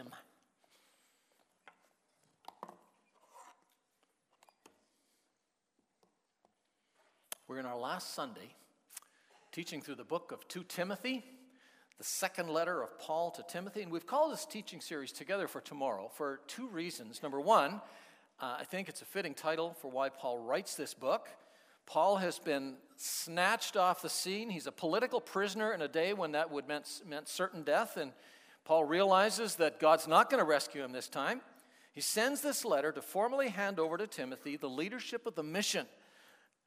Tim. We're in our last Sunday teaching through the book of 2 Timothy, the second letter of Paul to Timothy. And we've called this teaching series Together for Tomorrow for two reasons. Number one, uh, I think it's a fitting title for why Paul writes this book. Paul has been snatched off the scene. He's a political prisoner in a day when that would meant, meant certain death. And Paul realizes that God's not going to rescue him this time. He sends this letter to formally hand over to Timothy the leadership of the mission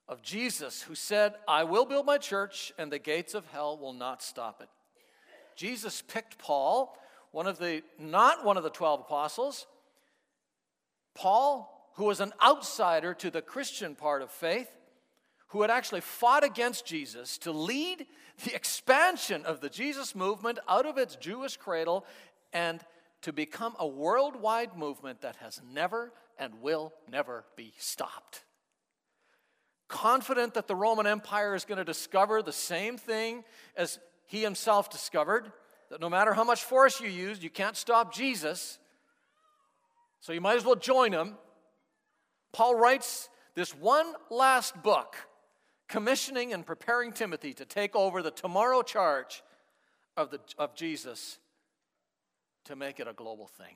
of Jesus, who said, I will build my church, and the gates of hell will not stop it. Jesus picked Paul, one of the, not one of the 12 apostles. Paul, who was an outsider to the Christian part of faith, who had actually fought against Jesus to lead the expansion of the Jesus movement out of its Jewish cradle and to become a worldwide movement that has never and will never be stopped. Confident that the Roman Empire is going to discover the same thing as he himself discovered that no matter how much force you use, you can't stop Jesus. So you might as well join him. Paul writes this one last book commissioning and preparing Timothy to take over the tomorrow charge of, the, of Jesus to make it a global thing.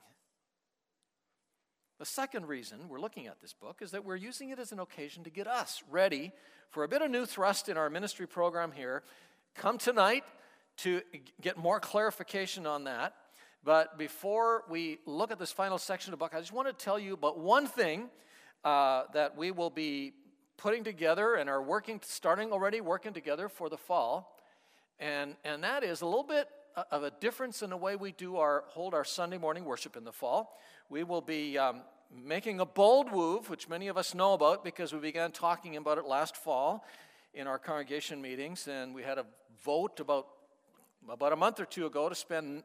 The second reason we're looking at this book is that we're using it as an occasion to get us ready for a bit of new thrust in our ministry program here. Come tonight to get more clarification on that. But before we look at this final section of the book, I just want to tell you about one thing uh, that we will be putting together and are working, starting already working together for the fall. And, and that is a little bit of a difference in the way we do our hold our Sunday morning worship in the fall. We will be um, making a bold move, which many of us know about because we began talking about it last fall in our congregation meetings, and we had a vote about about a month or two ago to spend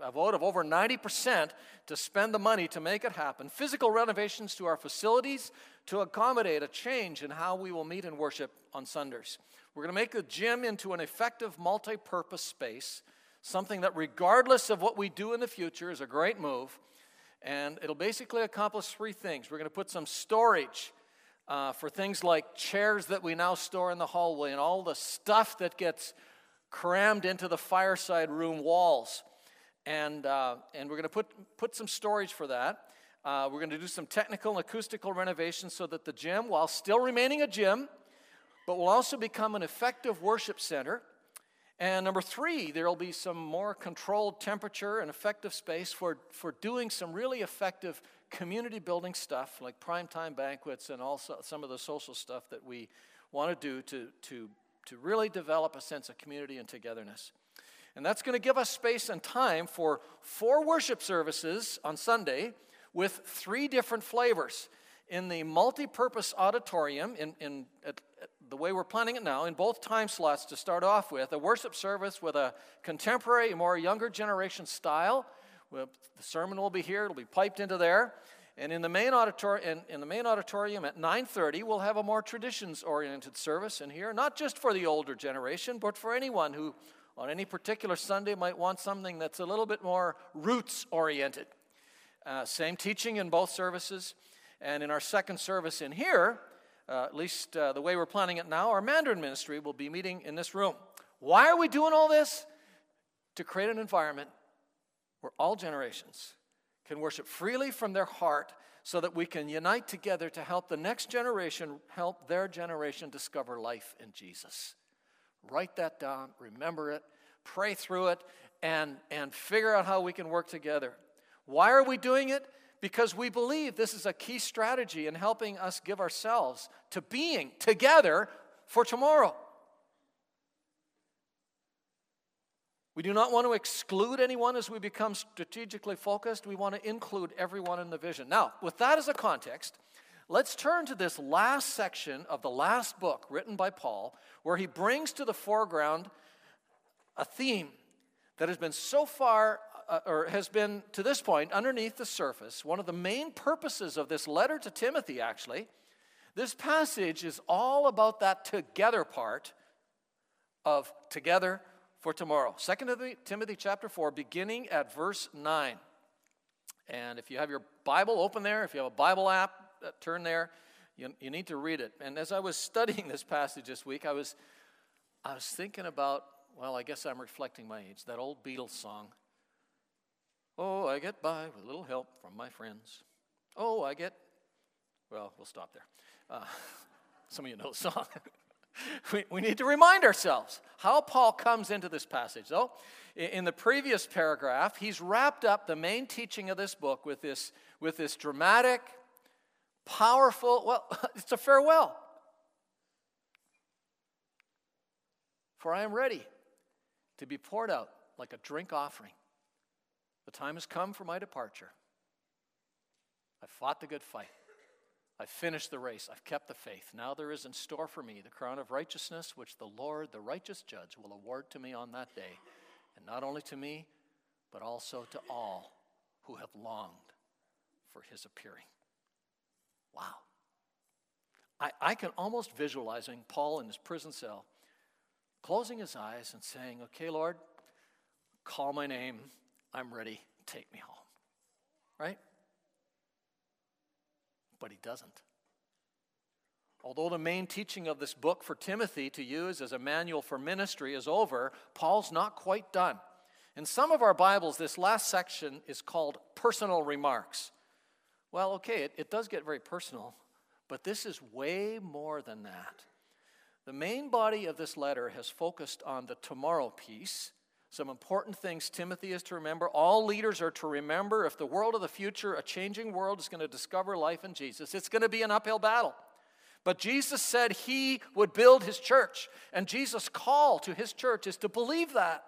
a vote of over 90% to spend the money to make it happen. Physical renovations to our facilities to accommodate a change in how we will meet and worship on Sundays. We're going to make the gym into an effective multi purpose space, something that, regardless of what we do in the future, is a great move. And it'll basically accomplish three things. We're going to put some storage uh, for things like chairs that we now store in the hallway and all the stuff that gets crammed into the fireside room walls. And, uh, and we're going to put, put some storage for that. Uh, we're going to do some technical and acoustical renovations so that the gym, while still remaining a gym, but will also become an effective worship center. And number three, there will be some more controlled temperature and effective space for, for doing some really effective community building stuff like primetime banquets and also some of the social stuff that we want to do to, to to really develop a sense of community and togetherness. And that's going to give us space and time for four worship services on Sunday with three different flavors. In the multi purpose auditorium, in, in at, at the way we're planning it now, in both time slots to start off with, a worship service with a contemporary, more younger generation style. The sermon will be here, it'll be piped into there. And in the main auditorium, in, in the main auditorium at 9:30, we'll have a more traditions-oriented service in here, not just for the older generation, but for anyone who, on any particular Sunday, might want something that's a little bit more roots-oriented. Uh, same teaching in both services, and in our second service in here, uh, at least uh, the way we're planning it now, our Mandarin ministry will be meeting in this room. Why are we doing all this? To create an environment where all generations can worship freely from their heart so that we can unite together to help the next generation help their generation discover life in Jesus. Write that down, remember it, pray through it, and, and figure out how we can work together. Why are we doing it? Because we believe this is a key strategy in helping us give ourselves to being together for tomorrow. We do not want to exclude anyone as we become strategically focused. We want to include everyone in the vision. Now, with that as a context, let's turn to this last section of the last book written by Paul, where he brings to the foreground a theme that has been so far, uh, or has been to this point underneath the surface. One of the main purposes of this letter to Timothy, actually, this passage is all about that together part of together for tomorrow. 2 Timothy chapter 4, beginning at verse 9. And if you have your Bible, open there. If you have a Bible app, uh, turn there. You, you need to read it. And as I was studying this passage this week, I was, I was thinking about, well, I guess I'm reflecting my age, that old Beatles song. Oh, I get by with a little help from my friends. Oh, I get, well, we'll stop there. Uh, some of you know the song. we, we need to remind ourselves how Paul comes into this passage. Though, in the previous paragraph, he's wrapped up the main teaching of this book with this, with this dramatic, powerful, well, it's a farewell. For I am ready to be poured out like a drink offering. The time has come for my departure. I fought the good fight. I've finished the race. I've kept the faith. Now there is in store for me the crown of righteousness, which the Lord, the righteous judge, will award to me on that day. And not only to me, but also to all who have longed for his appearing. Wow. I, I can almost visualizing Paul in his prison cell, closing his eyes and saying, Okay, Lord, call my name. I'm ready. Take me home. Right? but he doesn't. Although the main teaching of this book for Timothy to use as a manual for ministry is over, Paul's not quite done. In some of our Bibles, this last section is called personal remarks. Well, okay, it, it does get very personal, but this is way more than that. The main body of this letter has focused on the tomorrow piece some important things Timothy is to remember. All leaders are to remember if the world of the future, a changing world, is going to discover life in Jesus, it's going to be an uphill battle. But Jesus said he would build his church. And Jesus' call to his church is to believe that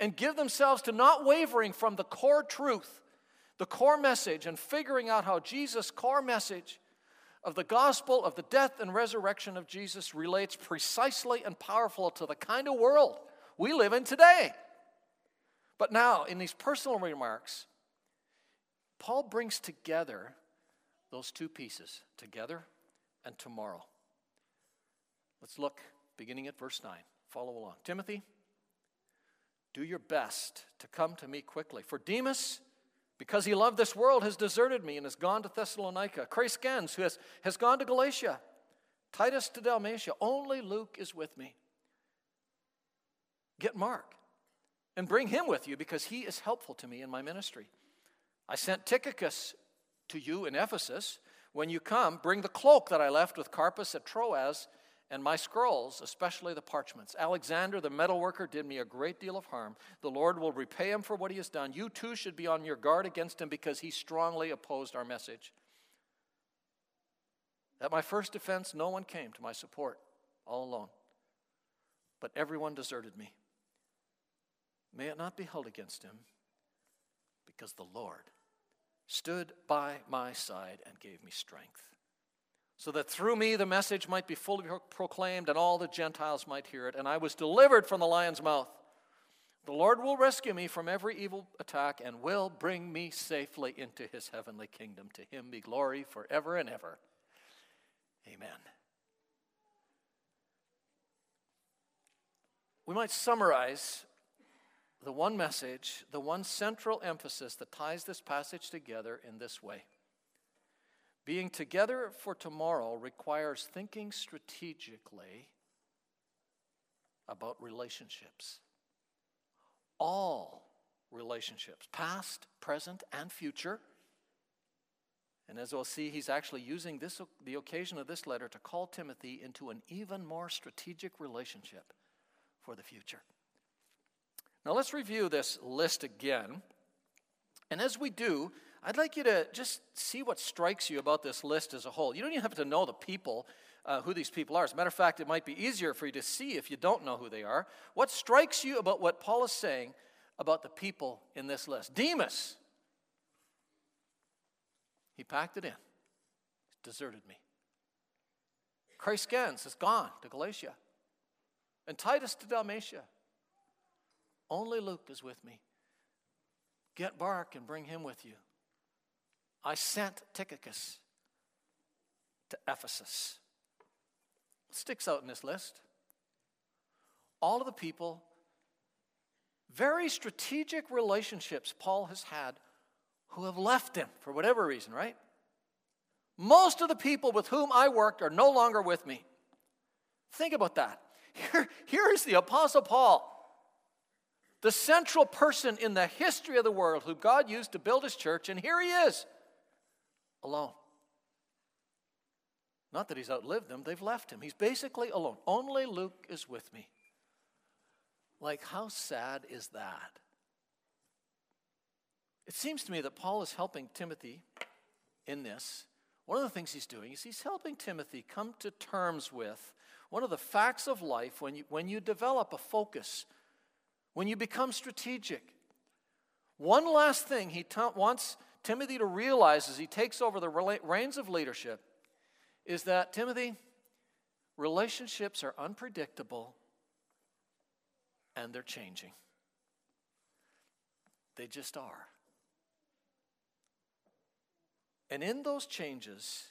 and give themselves to not wavering from the core truth, the core message, and figuring out how Jesus' core message of the gospel of the death and resurrection of Jesus relates precisely and powerful to the kind of world we live in today. But now, in these personal remarks, Paul brings together those two pieces, together and tomorrow. Let's look beginning at verse 9. Follow along. Timothy, do your best to come to me quickly. For Demas, because he loved this world, has deserted me and has gone to Thessalonica. Crescens, who has, has gone to Galatia. Titus to Dalmatia. Only Luke is with me. Get Mark and bring him with you because he is helpful to me in my ministry. I sent Tychicus to you in Ephesus. When you come, bring the cloak that I left with Carpus at Troas and my scrolls, especially the parchments. Alexander, the metalworker, did me a great deal of harm. The Lord will repay him for what he has done. You too should be on your guard against him because he strongly opposed our message. At my first defense, no one came to my support, all alone. But everyone deserted me. May it not be held against him, because the Lord stood by my side and gave me strength, so that through me the message might be fully proclaimed and all the Gentiles might hear it. And I was delivered from the lion's mouth. The Lord will rescue me from every evil attack and will bring me safely into his heavenly kingdom. To him be glory forever and ever. Amen. We might summarize the one message, the one central emphasis that ties this passage together in this way. Being together for tomorrow requires thinking strategically about relationships. All relationships, past, present, and future. And as we'll see, he's actually using this, the occasion of this letter to call Timothy into an even more strategic relationship for the future. Now let's review this list again. And as we do, I'd like you to just see what strikes you about this list as a whole. You don't even have to know the people, uh, who these people are. As a matter of fact, it might be easier for you to see if you don't know who they are. What strikes you about what Paul is saying about the people in this list? Demas. He packed it in. Deserted me. Crescens is gone to Galatia. And Titus to Dalmatia. Only Luke is with me. Get Mark and bring him with you. I sent Tychicus to Ephesus. Sticks out in this list? All of the people, very strategic relationships Paul has had who have left him for whatever reason, right? Most of the people with whom I worked are no longer with me. Think about that. Here, here is the Apostle Paul, the central person in the history of the world who God used to build his church, and here he is, alone. Not that he's outlived them, they've left him. He's basically alone. Only Luke is with me. Like, how sad is that? It seems to me that Paul is helping Timothy in this. One of the things he's doing is he's helping Timothy come to terms with one of the facts of life when you, when you develop a focus, when you become strategic. One last thing he wants Timothy to realize as he takes over the reins of leadership is that, Timothy, relationships are unpredictable and they're changing. They just are. And in those changes,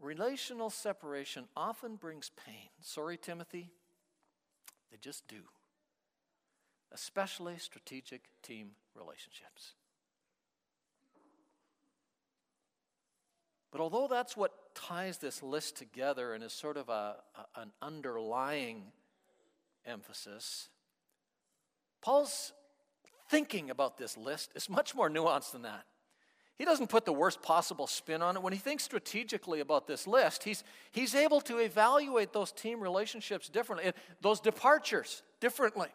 relational separation often brings pain. Sorry, Timothy, they just do, especially strategic team relationships. But although that's what ties this list together and is sort of a, a, an underlying emphasis, Paul's thinking about this list is much more nuanced than that. He doesn't put the worst possible spin on it. When he thinks strategically about this list, he's, he's able to evaluate those team relationships differently, eh, those departures differently.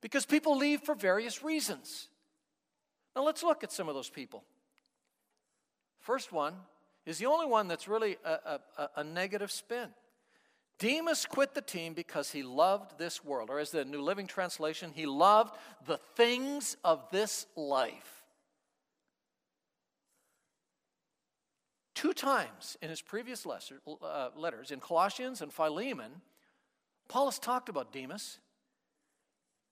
Because people leave for various reasons. Now let's look at some of those people. First one is the only one that's really a, a, a negative spin. Demas quit the team because he loved this world, or as the New Living Translation, he loved the things of this life. Two times in his previous uh, letters, in Colossians and Philemon, Paul has talked about Demas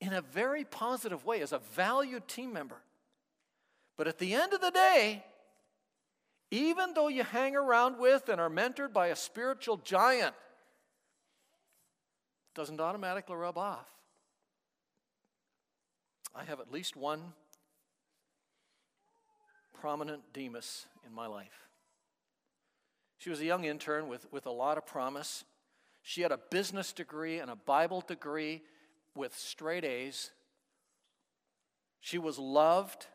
in a very positive way as a valued team member. But at the end of the day, even though you hang around with and are mentored by a spiritual giant, doesn't automatically rub off. I have at least one prominent Demas in my life. She was a young intern with, with a lot of promise. She had a business degree and a Bible degree with straight A's. She was loved.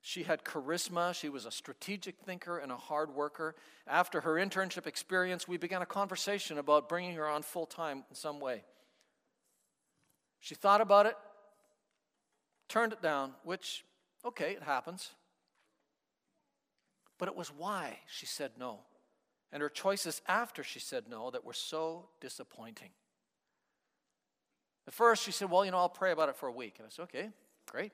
She had charisma. She was a strategic thinker and a hard worker. After her internship experience, we began a conversation about bringing her on full time in some way. She thought about it, turned it down, which, okay, it happens. But it was why she said no and her choices after she said no that were so disappointing. At first, she said, Well, you know, I'll pray about it for a week. And I said, Okay, great.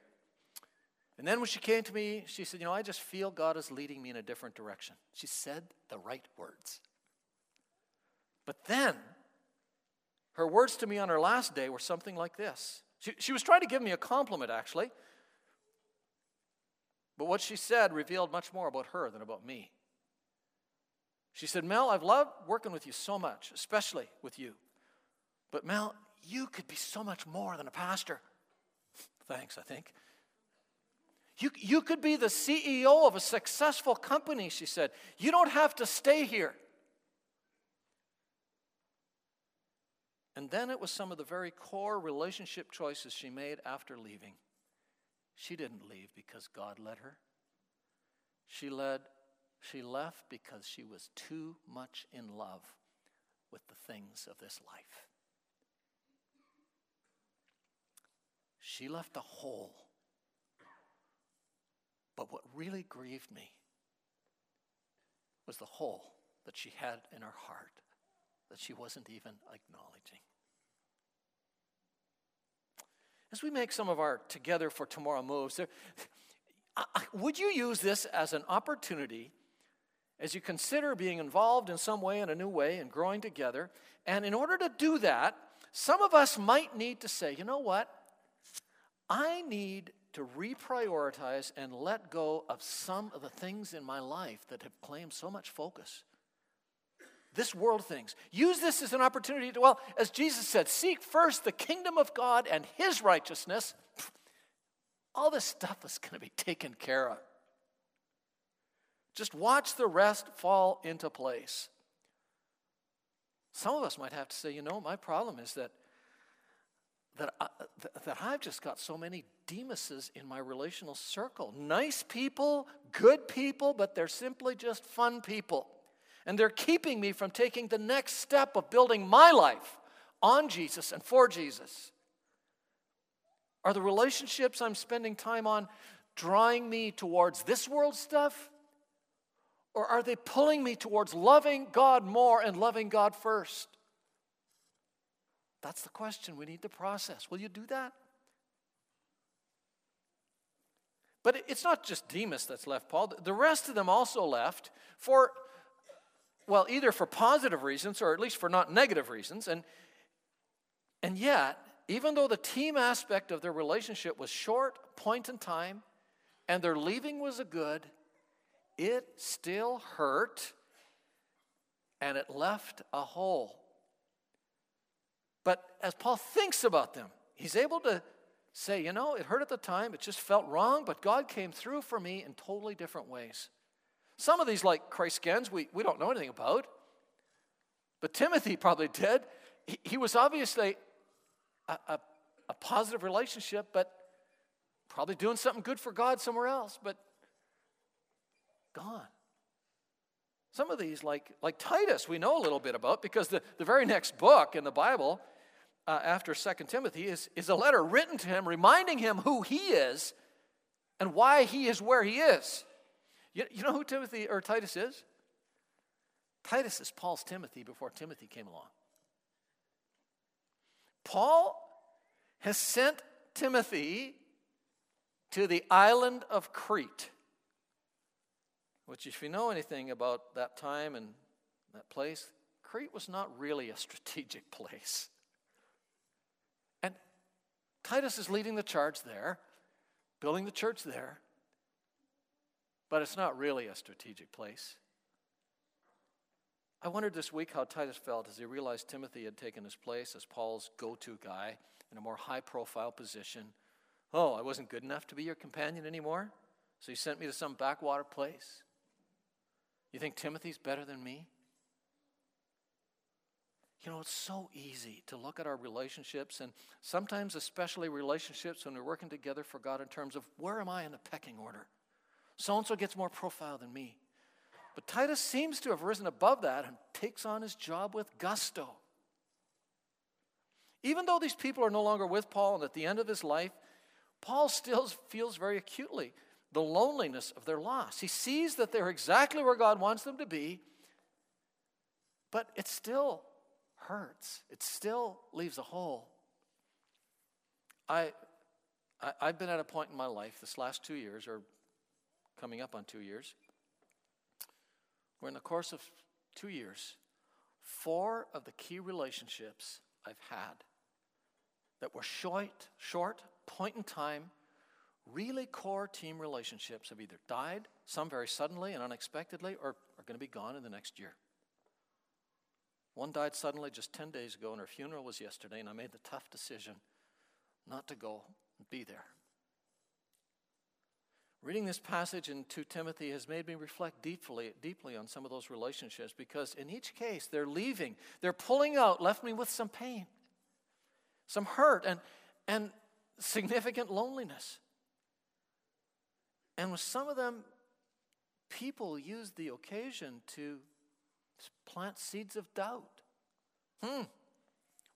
And then when she came to me, she said, You know, I just feel God is leading me in a different direction. She said the right words. But then, her words to me on her last day were something like this. She, she was trying to give me a compliment, actually. But what she said revealed much more about her than about me. She said, Mel, I've loved working with you so much, especially with you. But Mel, you could be so much more than a pastor. Thanks, I think. You, you could be the CEO of a successful company, she said. You don't have to stay here. And then it was some of the very core relationship choices she made after leaving. She didn't leave because God led her. She led she left because she was too much in love with the things of this life. She left a hole. But what really grieved me was the hole that she had in her heart that she wasn't even acknowledging. As we make some of our Together for Tomorrow moves, there, would you use this as an opportunity as you consider being involved in some way in a new way and growing together. And in order to do that, some of us might need to say, you know what? I need to reprioritize and let go of some of the things in my life that have claimed so much focus. This world things. Use this as an opportunity to, well, as Jesus said, seek first the kingdom of God and his righteousness, all this stuff is going to be taken care of. Just watch the rest fall into place. Some of us might have to say, you know, my problem is that that, I, that I've just got so many Demases in my relational circle. Nice people, good people, but they're simply just fun people. And they're keeping me from taking the next step of building my life on Jesus and for Jesus. Are the relationships I'm spending time on drawing me towards this world stuff? Or are they pulling me towards loving God more and loving God first? That's the question we need to process. Will you do that? But it's not just Demas that's left Paul. The rest of them also left for, well, either for positive reasons or at least for not negative reasons. And, and yet, even though the team aspect of their relationship was short, point in time, and their leaving was a good, it still hurt and it left a hole. But as Paul thinks about them, he's able to say, you know, it hurt at the time, it just felt wrong, but God came through for me in totally different ways. Some of these, like Crescens, we, we don't know anything about. But Timothy probably did. He, he was obviously a, a, a positive relationship, but probably doing something good for God somewhere else. But gone. Some of these, like, like Titus, we know a little bit about because the, the very next book in the Bible uh, after Second Timothy is, is a letter written to him reminding him who he is and why he is where he is. You, you know who Timothy or Titus is? Titus is Paul's Timothy before Timothy came along. Paul has sent Timothy to the island of Crete which, if you know anything about that time and that place, Crete was not really a strategic place. Titus is leading the charge there, building the church there, but it's not really a strategic place. I wondered this week how Titus felt as he realized Timothy had taken his place as Paul's go to guy in a more high profile position. Oh, I wasn't good enough to be your companion anymore? So he sent me to some backwater place. You think Timothy's better than me? You know, it's so easy to look at our relationships, and sometimes, especially relationships when we're working together for God, in terms of where am I in the pecking order? So and so gets more profile than me. But Titus seems to have risen above that and takes on his job with gusto. Even though these people are no longer with Paul and at the end of his life, Paul still feels very acutely the loneliness of their loss. He sees that they're exactly where God wants them to be, but it's still hurts. It still leaves a hole. I, I, have been at a point in my life this last two years, or coming up on two years, where in the course of two years, four of the key relationships I've had that were short, short, point in time, really core team relationships have either died, some very suddenly and unexpectedly, or are going to be gone in the next year. One died suddenly just 10 days ago, and her funeral was yesterday, and I made the tough decision not to go and be there. Reading this passage in 2 Timothy has made me reflect deeply, deeply on some of those relationships because in each case, they're leaving, they're pulling out, left me with some pain, some hurt, and, and significant loneliness. And with some of them, people use the occasion to plant seeds of doubt. Hmm,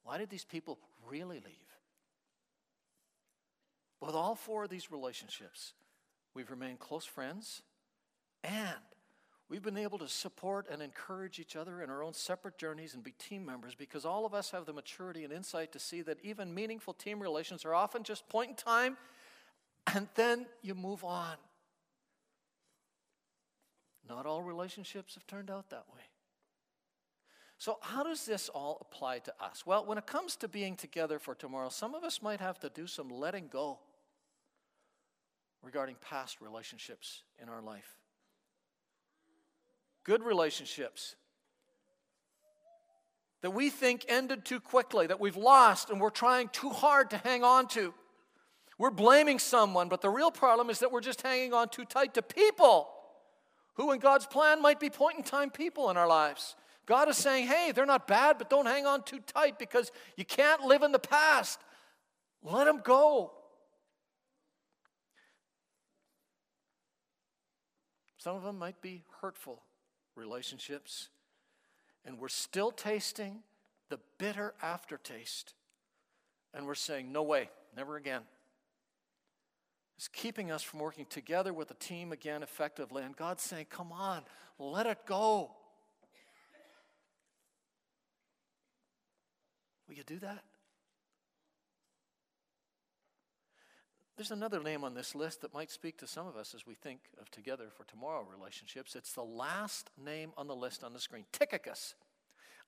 why did these people really leave? With all four of these relationships, we've remained close friends and we've been able to support and encourage each other in our own separate journeys and be team members because all of us have the maturity and insight to see that even meaningful team relations are often just point in time and then you move on. Not all relationships have turned out that way. So, how does this all apply to us? Well, when it comes to being together for tomorrow, some of us might have to do some letting go regarding past relationships in our life. Good relationships that we think ended too quickly, that we've lost and we're trying too hard to hang on to. We're blaming someone, but the real problem is that we're just hanging on too tight to people who, in God's plan, might be point in time people in our lives. God is saying, hey, they're not bad, but don't hang on too tight because you can't live in the past. Let them go. Some of them might be hurtful relationships, and we're still tasting the bitter aftertaste. And we're saying, no way, never again. It's keeping us from working together with a team again effectively. And God's saying, come on, let it go. Will you do that? There's another name on this list that might speak to some of us as we think of together for tomorrow relationships. It's the last name on the list on the screen Tychicus.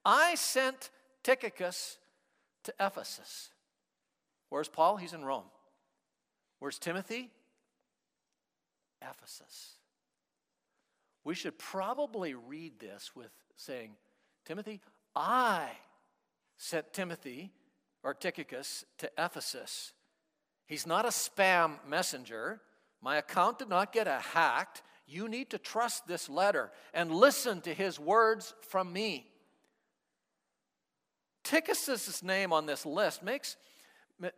I sent Tychicus to Ephesus. Where's Paul? He's in Rome. Where's Timothy? Ephesus. We should probably read this with saying, Timothy, I sent Timothy or Tychicus to Ephesus. He's not a spam messenger. My account did not get hacked. You need to trust this letter and listen to his words from me. Tychicus' name on this list makes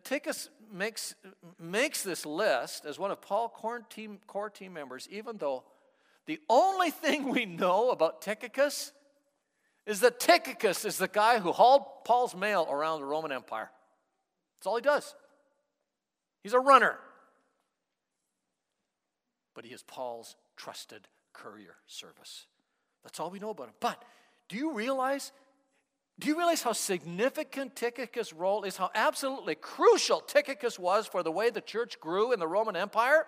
Tychicus makes, makes this list as one of Paul's core team, core team members, even though the only thing we know about Tychicus is that Tychicus is the guy who hauled Paul's mail around the Roman Empire. That's all he does. He's a runner. But he is Paul's trusted courier service. That's all we know about him. But do you realize? Do you realize how significant Tychicus' role is? How absolutely crucial Tychicus was for the way the church grew in the Roman Empire?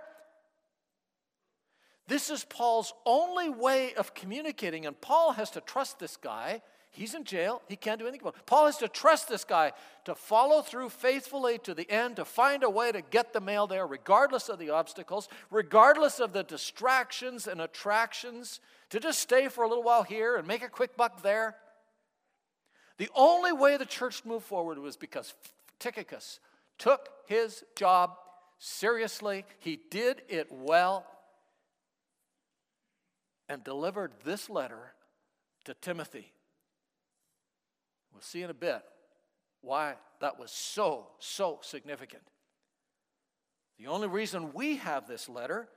This is Paul's only way of communicating, and Paul has to trust this guy He's in jail. He can't do anything about it. Paul has to trust this guy to follow through faithfully to the end, to find a way to get the mail there, regardless of the obstacles, regardless of the distractions and attractions, to just stay for a little while here and make a quick buck there. The only way the church moved forward was because Tychicus took his job seriously, he did it well, and delivered this letter to Timothy We'll see in a bit why that was so, so significant. The only reason we have this letter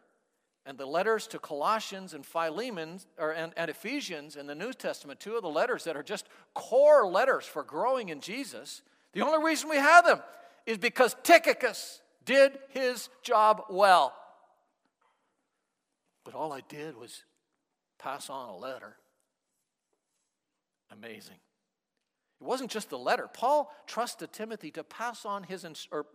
and the letters to Colossians and Philemon or, and, and Ephesians in the New Testament, two of the letters that are just core letters for growing in Jesus, the only reason we have them is because Tychicus did his job well. But all I did was pass on a letter. Amazing. It wasn't just the letter. Paul trusted Timothy to pass on his, or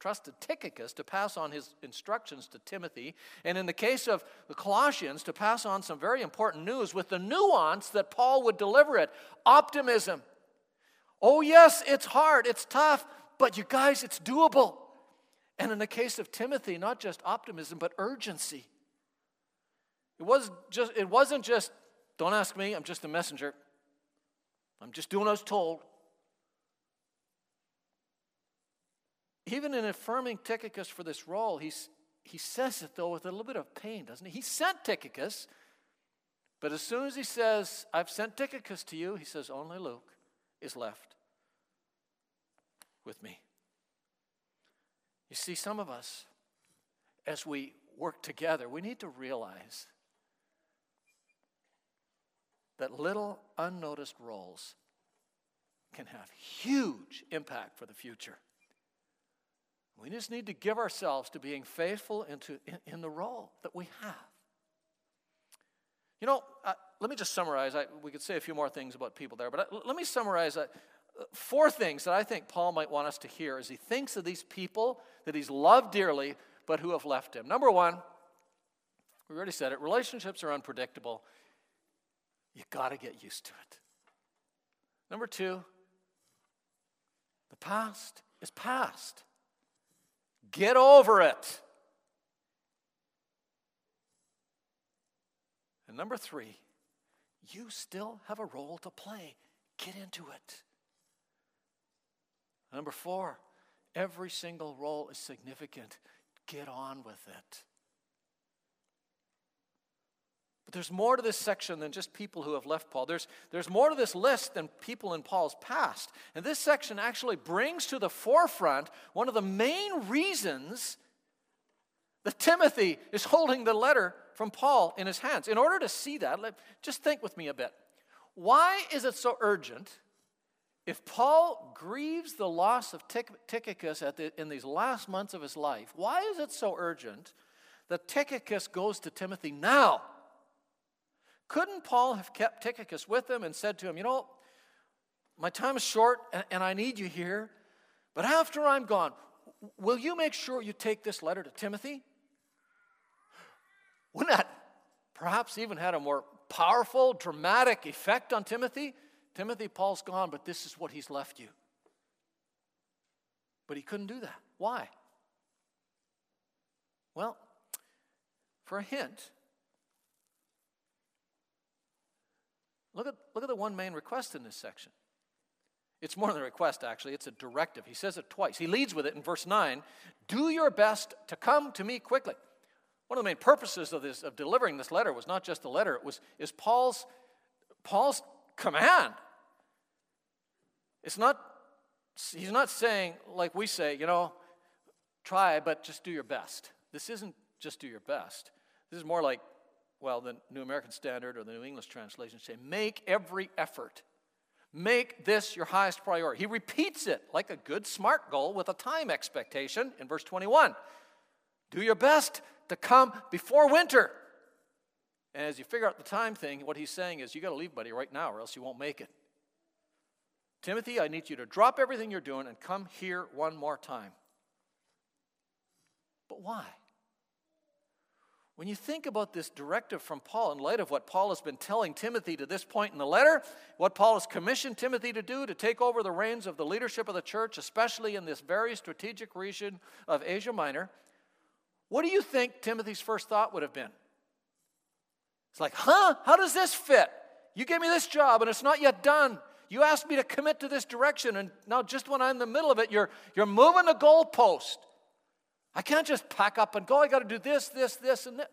trusted Tychicus to pass on his instructions to Timothy, and in the case of the Colossians, to pass on some very important news with the nuance that Paul would deliver it optimism. Oh, yes, it's hard, it's tough, but you guys, it's doable. And in the case of Timothy, not just optimism, but urgency. It, was just, it wasn't just, don't ask me, I'm just a messenger. I'm just doing what I was told. Even in affirming Tychicus for this role, he's, he says it though with a little bit of pain, doesn't he? He sent Tychicus, but as soon as he says, I've sent Tychicus to you, he says, only Luke is left with me. You see, some of us, as we work together, we need to realize that little unnoticed roles can have huge impact for the future. We just need to give ourselves to being faithful into, in, in the role that we have. You know, uh, let me just summarize. I, we could say a few more things about people there, but I, uh, let me summarize uh, four things that I think Paul might want us to hear as he thinks of these people that he's loved dearly, but who have left him. Number one, we already said it relationships are unpredictable you got to get used to it. Number two, the past is past. Get over it. And number three, you still have a role to play. Get into it. Number four, Every single role is significant. Get on with it. But there's more to this section than just people who have left Paul. There's, there's more to this list than people in Paul's past. And this section actually brings to the forefront one of the main reasons that Timothy is holding the letter from Paul in his hands. In order to see that, let, just think with me a bit. Why is it so urgent if Paul grieves the loss of Tychicus the, in these last months of his life? Why is it so urgent that Tychicus goes to Timothy now? Couldn't Paul have kept Tychicus with him and said to him, You know, my time is short and, and I need you here, but after I'm gone, will you make sure you take this letter to Timothy? Wouldn't that perhaps even had a more powerful, dramatic effect on Timothy? Timothy, Paul's gone, but this is what he's left you. But he couldn't do that. Why? Well, for a hint, Look at, look at the one main request in this section. It's more than a request, actually, it's a directive. He says it twice. He leads with it in verse 9 Do your best to come to me quickly. One of the main purposes of, this, of delivering this letter was not just the letter, it was is Paul's, Paul's command. It's not, he's not saying, like we say, you know, try, but just do your best. This isn't just do your best. This is more like well, the New American Standard or the New English translation say, make every effort. Make this your highest priority. He repeats it like a good SMART goal with a time expectation in verse 21. Do your best to come before winter. And as you figure out the time thing, what he's saying is, you got to leave, buddy, right now, or else you won't make it. Timothy, I need you to drop everything you're doing and come here one more time. But why? When you think about this directive from Paul, in light of what Paul has been telling Timothy to this point in the letter, what Paul has commissioned Timothy to do to take over the reins of the leadership of the church, especially in this very strategic region of Asia Minor, what do you think Timothy's first thought would have been? It's like, huh? How does this fit? You gave me this job and it's not yet done. You asked me to commit to this direction, and now just when I'm in the middle of it, you're, you're moving the goalpost. I can't just pack up and go. I got to do this, this, this, and that.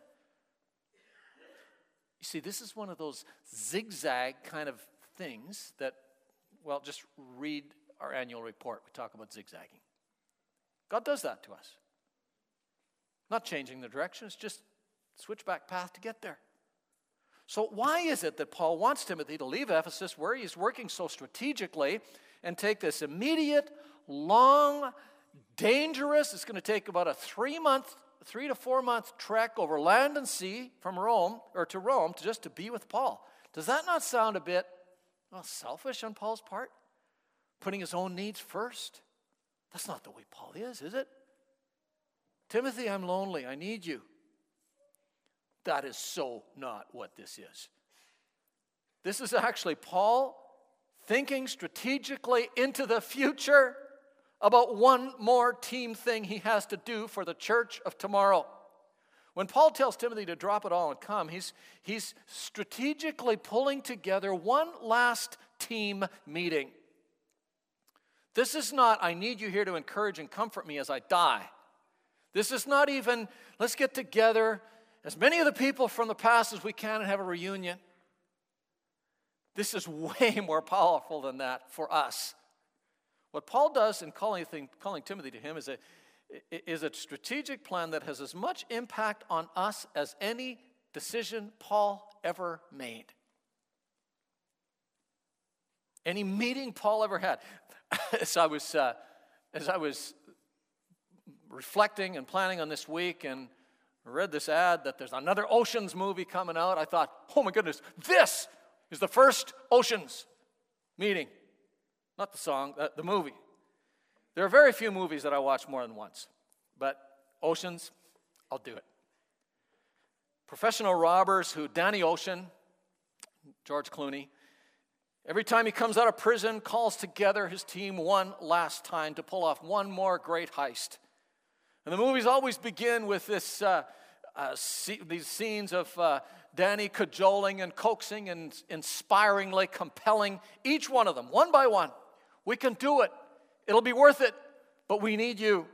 You see, this is one of those zigzag kind of things that, well, just read our annual report. We talk about zigzagging. God does that to us. Not changing the direction, it's just switchback path to get there. So, why is it that Paul wants Timothy to leave Ephesus, where he's working so strategically, and take this immediate, long, dangerous. It's going to take about a three month, three to four month trek over land and sea from Rome or to Rome to just to be with Paul. Does that not sound a bit well, selfish on Paul's part? Putting his own needs first? That's not the way Paul is, is it? Timothy, I'm lonely. I need you. That is so not what this is. This is actually Paul thinking strategically into the future about one more team thing he has to do for the church of tomorrow. When Paul tells Timothy to drop it all and come, he's, he's strategically pulling together one last team meeting. This is not, I need you here to encourage and comfort me as I die. This is not even, let's get together, as many of the people from the past as we can, and have a reunion. This is way more powerful than that for us. What Paul does in calling, calling Timothy to him is a, is a strategic plan that has as much impact on us as any decision Paul ever made. Any meeting Paul ever had. as I was, uh, as I was reflecting and planning on this week and read this ad that there's another Oceans movie coming out, I thought, oh my goodness, this is the first Oceans meeting. Not the song, the, the movie. There are very few movies that I watch more than once, but Oceans, I'll do it. Professional robbers who, Danny Ocean, George Clooney, every time he comes out of prison, calls together his team one last time to pull off one more great heist. And the movies always begin with this, uh, uh, these scenes of uh, Danny cajoling and coaxing and inspiringly compelling each one of them, one by one. We can do it. It'll be worth it. but we need you.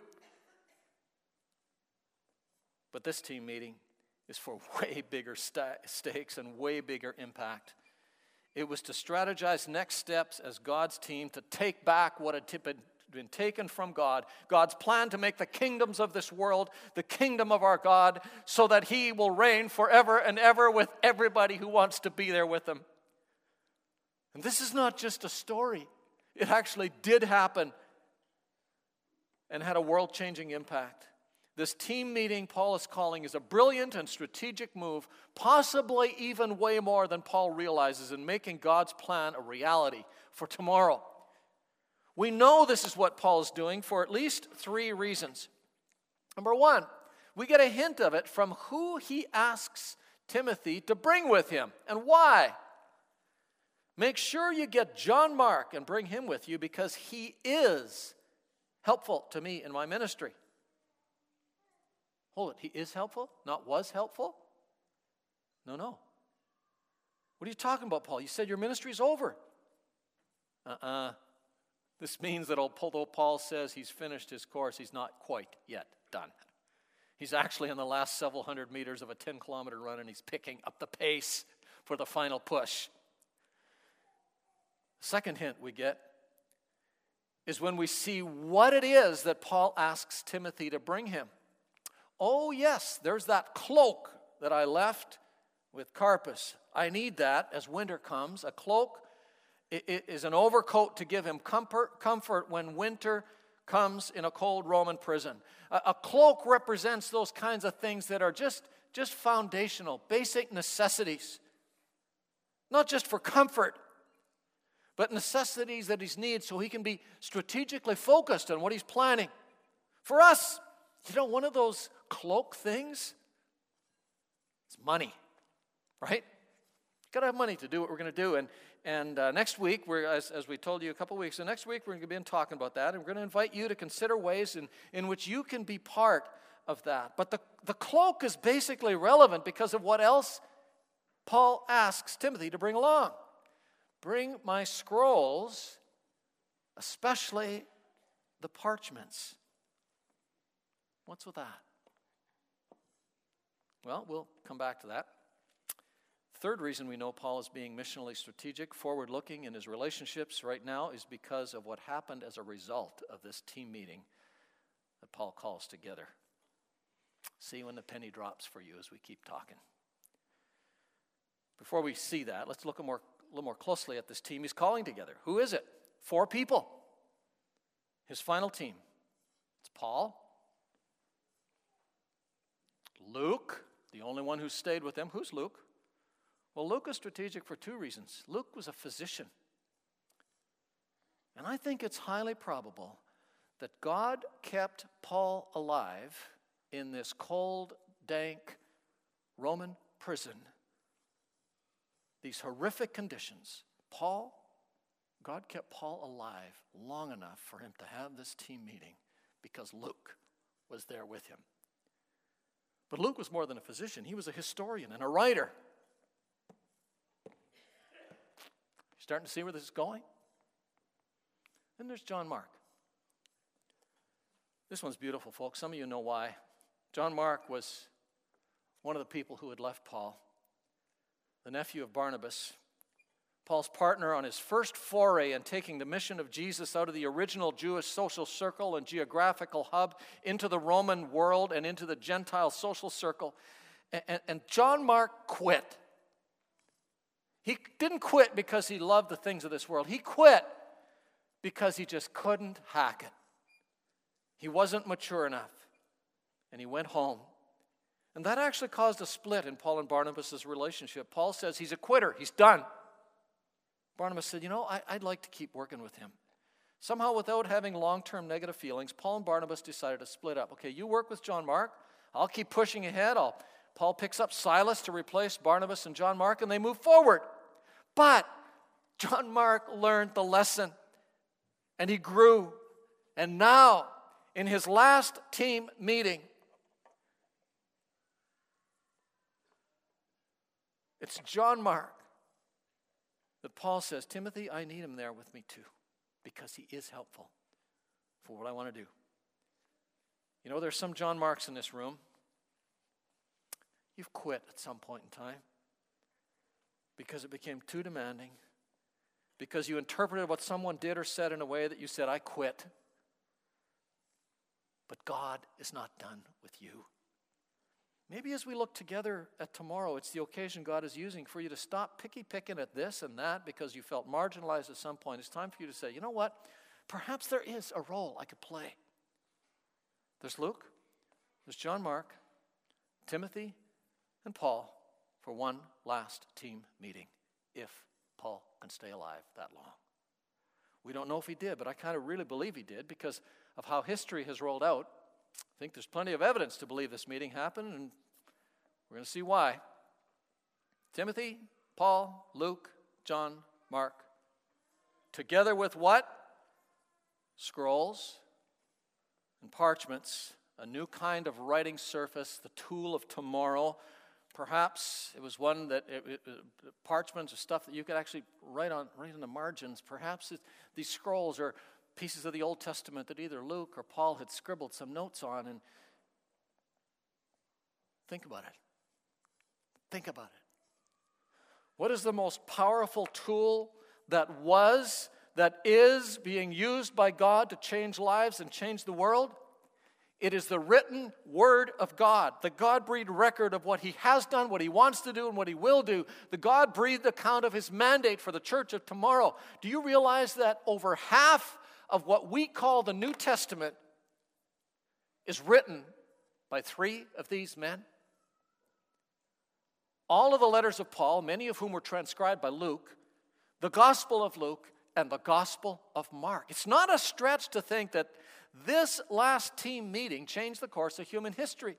But this team meeting is for way bigger st- stakes and way bigger impact. It was to strategize next steps as God's team to take back what had been taken from God, God's plan to make the kingdoms of this world the kingdom of our God, so that He will reign forever and ever with everybody who wants to be there with Him. And this is not just a story, it actually did happen and had a world changing impact. This team meeting Paul is calling is a brilliant and strategic move, possibly even way more than Paul realizes in making God's plan a reality for tomorrow. We know this is what Paul is doing for at least three reasons. Number one, we get a hint of it from who he asks Timothy to bring with him and why. Make sure you get John Mark and bring him with you because he is helpful to me in my ministry. Hold it, he is helpful, not was helpful? No, no. What are you talking about, Paul? You said your ministry is over. Uh uh-uh. uh this means that although Paul says he's finished his course, he's not quite yet done. He's actually in the last several hundred meters of a 10 kilometer run and he's picking up the pace for the final push. Second hint we get is when we see what it is that Paul asks Timothy to bring him. Oh, yes, there's that cloak that I left with Carpus. I need that as winter comes, a cloak is an overcoat to give him comfort, comfort when winter comes in a cold Roman prison. A, cloak represents those kinds of things that are just, just foundational, basic necessities. Not just for comfort, but necessities that he's needs so he can be strategically focused on what he's planning. For us, you know, one of those cloak things, it's money, right? You've got to have money to do what we're going to do. And, and uh, next week, we're, as, as we told you a couple weeks, so next week we're going to begin talking about that. And we're going to invite you to consider ways in, in which you can be part of that. But the, the cloak is basically relevant because of what else Paul asks Timothy to bring along. Bring my scrolls, especially the parchments. What's with that? Well, we'll come back to that. Third reason we know Paul is being missionally strategic, forward looking in his relationships right now is because of what happened as a result of this team meeting that Paul calls together. See when the penny drops for you as we keep talking. Before we see that, let's look a, more, little more closely at this team he's calling together. Who is it? Four people. His final team. It's Paul, Luke, the only one who stayed with him. Who's Luke? Well, Luke is strategic for two reasons. Luke was a physician. And I think it's highly probable that God kept Paul alive in this cold, dank Roman prison, these horrific conditions. Paul, God kept Paul alive long enough for him to have this team meeting because Luke was there with him. But Luke was more than a physician, he was a historian and a writer. You starting to see where this is going? Then there's John Mark. This one's beautiful, folks. Some of you know why. John Mark was one of the people who had left Paul, the nephew of Barnabas, Paul's partner on his first foray in taking the mission of Jesus out of the original Jewish social circle and geographical hub into the Roman world and into the Gentile social circle. And, John Mark quit. He didn't quit because he loved the things of this world. He quit because he just couldn't hack it. He wasn't mature enough. And he went home. And that actually caused a split in Paul and Barnabas' relationship. Paul says he's a quitter, he's done. Barnabas said, You know, I, would like to keep working with him. Somehow, without having long term negative feelings, Paul and Barnabas decided to split up. Okay, you work with John Mark. I'll keep pushing ahead. I'll Paul picks up Silas to replace Barnabas and John Mark, and they move forward. But John Mark learned the lesson and he grew. And now, in his last team meeting, it's John Mark that Paul says, Timothy, I need him there with me too, because he is helpful for what I want to do. You know, there's some John Marks in this room. You've quit at some point in time because it became too demanding, because you interpreted what someone did or said in a way that you said, I quit. But God is not done with you. Maybe as we look together at tomorrow, it's the occasion God is using for you to stop picky picking at this and that because you felt marginalized at some point. It's time for you to say, you know what? Perhaps there is a role I could play. There's Luke, there's John Mark, Timothy, and Paul for one last team meeting if Paul can stay alive that long. We don't know if he did, but I kind of really believe he did because of how history has rolled out. Think there's plenty of evidence to believe this meeting happened, and we're going to see why. Timothy, Paul, Luke, John, Mark, together with what? Scrolls and parchments, a new kind of writing surface, the tool of tomorrow. Perhaps it was one that it, it, parchments or stuff that you could actually write on, write on the margins. Perhaps these scrolls are pieces of the Old Testament that either Luke or Paul had scribbled some notes on. And think about it. Think about it. What is the most powerful tool that was, that is being used by God to change lives and change the world? It is the written word of God, the God breathed record of what He has done, what He wants to do, and what He will do, the God breathed account of His mandate for the church of tomorrow. Do you realize that over half of what we call the New Testament is written by three of these men? All of the letters of Paul, many of whom were transcribed by Luke, the Gospel of Luke, and the Gospel of Mark. It's not a stretch to think that this last team meeting changed the course of human history.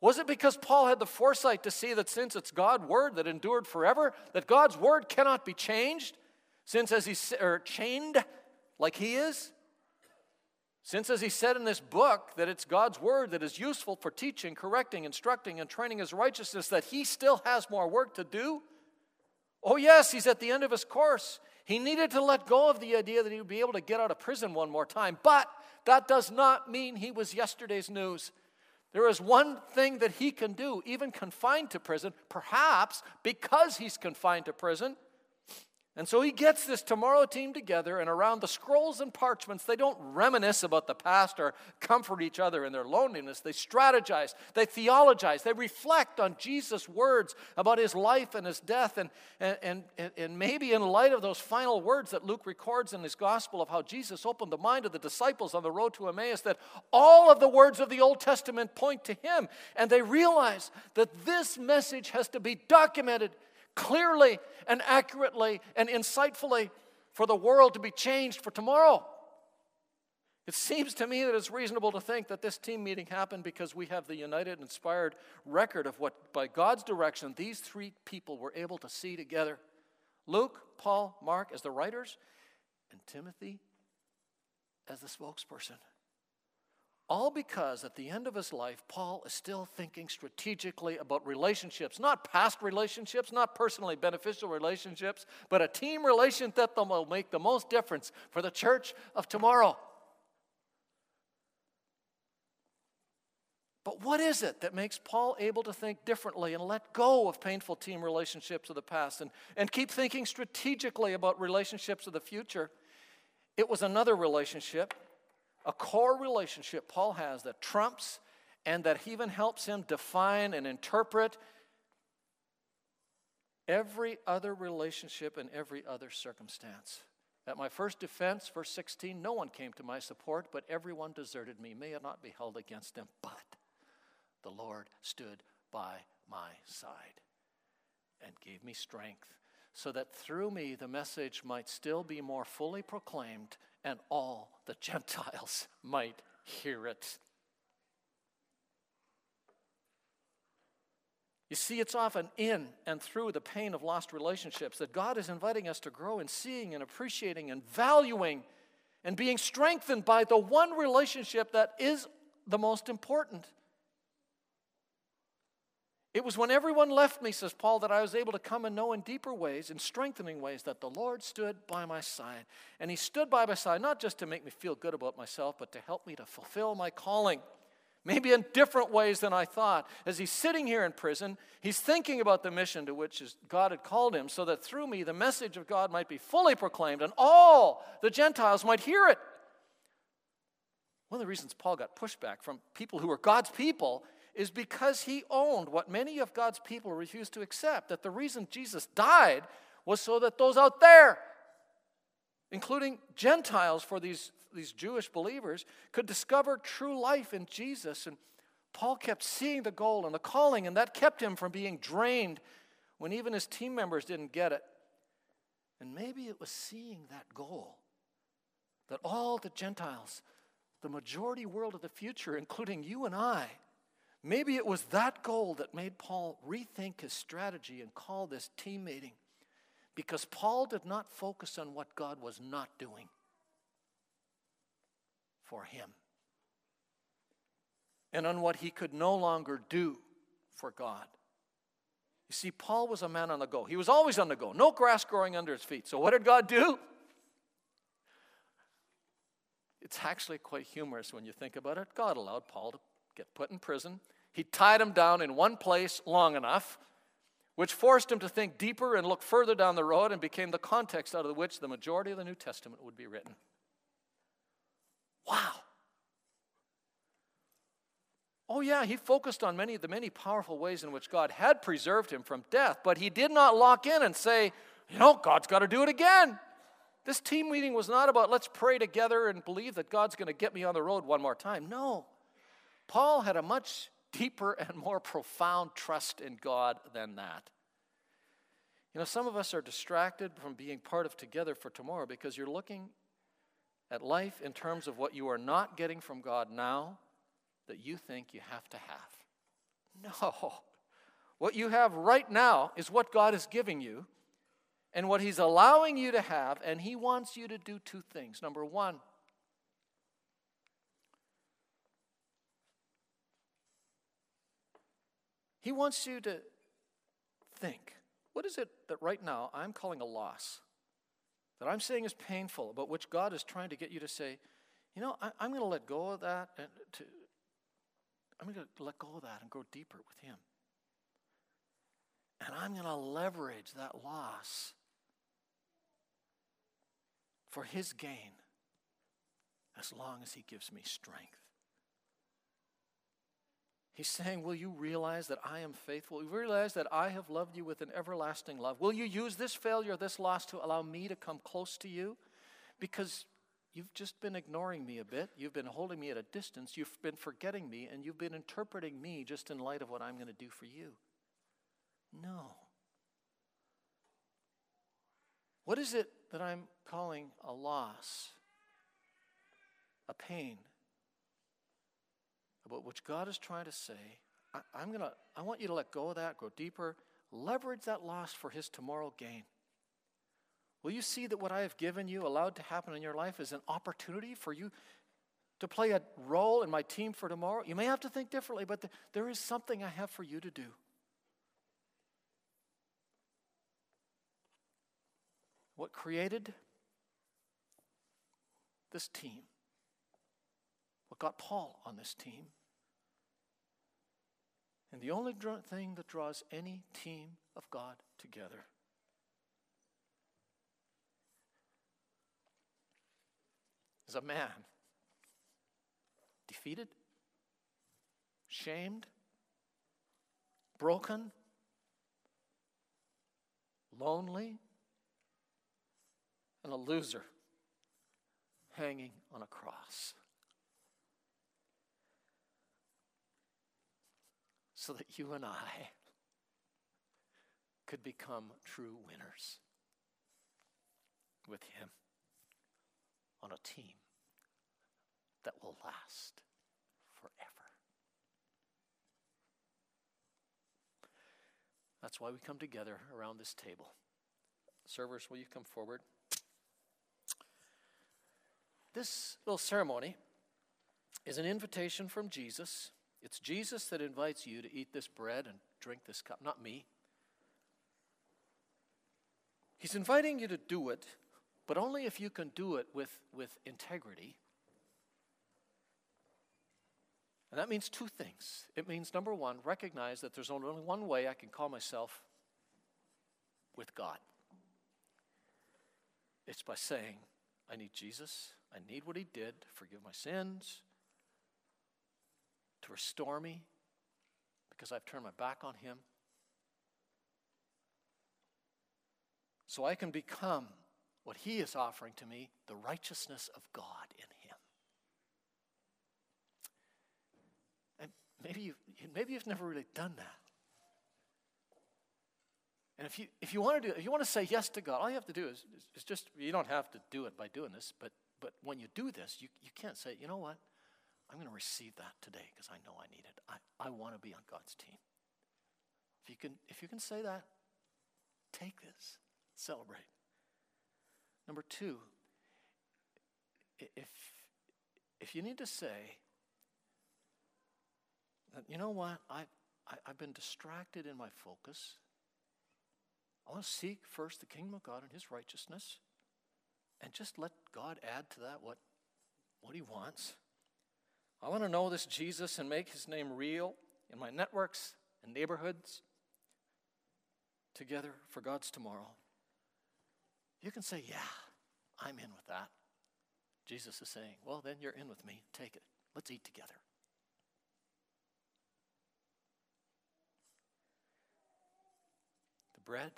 Was it because Paul had the foresight to see that since it's God's word that endured forever, that God's word cannot be changed, since as he or er, chained like he is? Since, as he said in this book, that it's God's word that is useful for teaching, correcting, instructing, and training his righteousness, that he still has more work to do? Oh, yes, he's at the end of his course. He needed to let go of the idea that he would be able to get out of prison one more time, but that does not mean he was yesterday's news. There is one thing that he can do, even confined to prison, perhaps because he's confined to prison, and so he gets this tomorrow team together, and around the scrolls and parchments, they don't reminisce about the past or comfort each other in their loneliness. They strategize, they theologize, they reflect on Jesus' words about his life and his death. And, and, and, and maybe in light of those final words that Luke records in his gospel of how Jesus opened the mind of the disciples on the road to Emmaus, that all of the words of the Old Testament point to him. And they realize that this message has to be documented clearly and accurately and insightfully for the world to be changed for tomorrow. It seems to me that it's reasonable to think that this team meeting happened because we have the united, inspired record of what, by God's direction, these three people were able to see together Luke, Paul, Mark as the writers, and Timothy as the spokesperson. All because at the end of his life, Paul is still thinking strategically about relationships, not past relationships, not personally beneficial relationships, but a team relationship that will make the most difference for the church of tomorrow. But what is it that makes Paul able to think differently and let go of painful team relationships of the past and, and keep thinking strategically about relationships of the future? It was another relationship a core relationship Paul has that trumps and that even helps him define and interpret every other relationship and every other circumstance. At my first defense, verse 16, no one came to my support, but everyone deserted me. May it not be held against them, but the Lord stood by my side and gave me strength so that through me the message might still be more fully proclaimed and all the Gentiles might hear it. You see, it's often in and through the pain of lost relationships that God is inviting us to grow in seeing and appreciating and valuing and being strengthened by the one relationship that is the most important. It was when everyone left me, says Paul, that I was able to come and know in deeper ways, in strengthening ways, that the Lord stood by my side. And He stood by my side, not just to make me feel good about myself, but to help me to fulfill my calling. Maybe in different ways than I thought. As he's sitting here in prison, he's thinking about the mission to which God had called him, so that through me the message of God might be fully proclaimed and all the Gentiles might hear it. One of the reasons Paul got pushback from people who were God's people is because he owned what many of God's people refused to accept that the reason Jesus died was so that those out there, including Gentiles for these, these Jewish believers, could discover true life in Jesus. And Paul kept seeing the goal and the calling, and that kept him from being drained when even his team members didn't get it. And maybe it was seeing that goal that all the Gentiles, the majority world of the future, including you and I, Maybe it was that goal that made Paul rethink his strategy and call this team meeting because Paul did not focus on what God was not doing for him and on what he could no longer do for God. You see, Paul was a man on the go. He was always on the go, no grass growing under his feet. So, what did God do? It's actually quite humorous when you think about it. God allowed Paul to get put in prison he tied him down in one place long enough, which forced him to think deeper and look further down the road and became the context out of which the majority of the New Testament would be written. Wow. Oh, yeah, he focused on many of the many powerful ways in which God had preserved him from death, but he did not lock in and say, you know, God's got to do it again. This team meeting was not about let's pray together and believe that God's going to get me on the road one more time. No. Paul had a much deeper and more profound trust in God than that. You know, some of us are distracted from being part of Together for Tomorrow because you're looking at life in terms of what you are not getting from God now that you think you have to have. No. What you have right now is what God is giving you and what He's allowing you to have, and He wants you to do two things. Number one, He wants you to think what is it that right now I'm calling a loss, that I'm saying is painful, about which God is trying to get you to say, you know, I, am going to let go of that and to, I'm going to let go of that and go deeper with Him. And I'm going to leverage that loss for His gain as long as He gives me strength. He's saying, Will you realize that I am faithful? Will you realize that I have loved you with an everlasting love? Will you use this failure, this loss, to allow me to come close to you? Because you've just been ignoring me a bit. You've been holding me at a distance. You've been forgetting me, and you've been interpreting me just in light of what I'm going to do for you. No. What is it that I'm calling a loss, a pain? About which God is trying to say, I, am gonna, I want you to let go of that, go deeper, leverage that loss for his tomorrow gain. Will you see that what I have given you, allowed to happen in your life, is an opportunity for you to play a role in my team for tomorrow? You may have to think differently, but there is something I have for you to do. What created this team what got Paul on this team. And the only thing that draws any team of God together is a man defeated, shamed, broken, lonely, and a loser hanging on a cross. So that you and I could become true winners with Him on a team that will last forever. That's why we come together around this table. Servers, will you come forward? This little ceremony is an invitation from Jesus It's Jesus that invites you to eat this bread and drink this cup, not me. He's inviting you to do it, but only if you can do it with, with integrity. And that means two things. It means, number one, recognize that there's only one way I can call myself with God. It's by saying, I need Jesus. I need what he did to forgive my sins, to restore me, because I've turned my back on him. So I can become what he is offering to me the righteousness of God in him. And maybe, you, maybe you've never really done that. And if you, if you want to do, if you want to say yes to God, all you have to do is, is just, you don't have to do it by doing this, but, but when you do this, you, you can't say, you know what? I'm going to receive that today because I know I need it. I, I want to be on God's team. If you can, if you can say that, take this, celebrate. Number two, if, if you need to say, that, you know what, I, I, I've been distracted in my focus. I want to seek first the kingdom of God and his righteousness and just let God add to that what, what he wants. I want to know this Jesus and make his name real in my networks and neighborhoods together for God's tomorrow. You can say, Yeah, I'm in with that. Jesus is saying, Well, then you're in with me. Take it. Let's eat together. The bread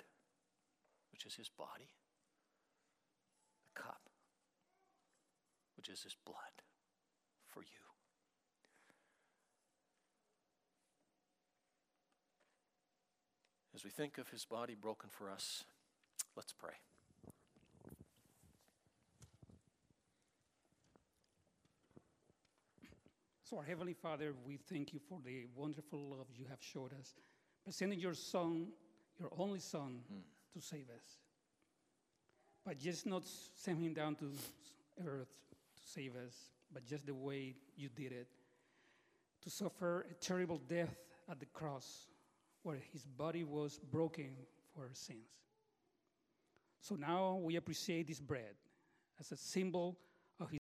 which is his body, the cup, which is his blood for you. As we think of his body broken for us, let's pray. So, our Heavenly Father, we thank you for the wonderful love you have showed us by sending your Son, your only Son, mm to save us. But just not sending him down to earth to save us, but just the way you did it to suffer a terrible death at the cross where his body was broken for our sins. So now we appreciate this bread as a symbol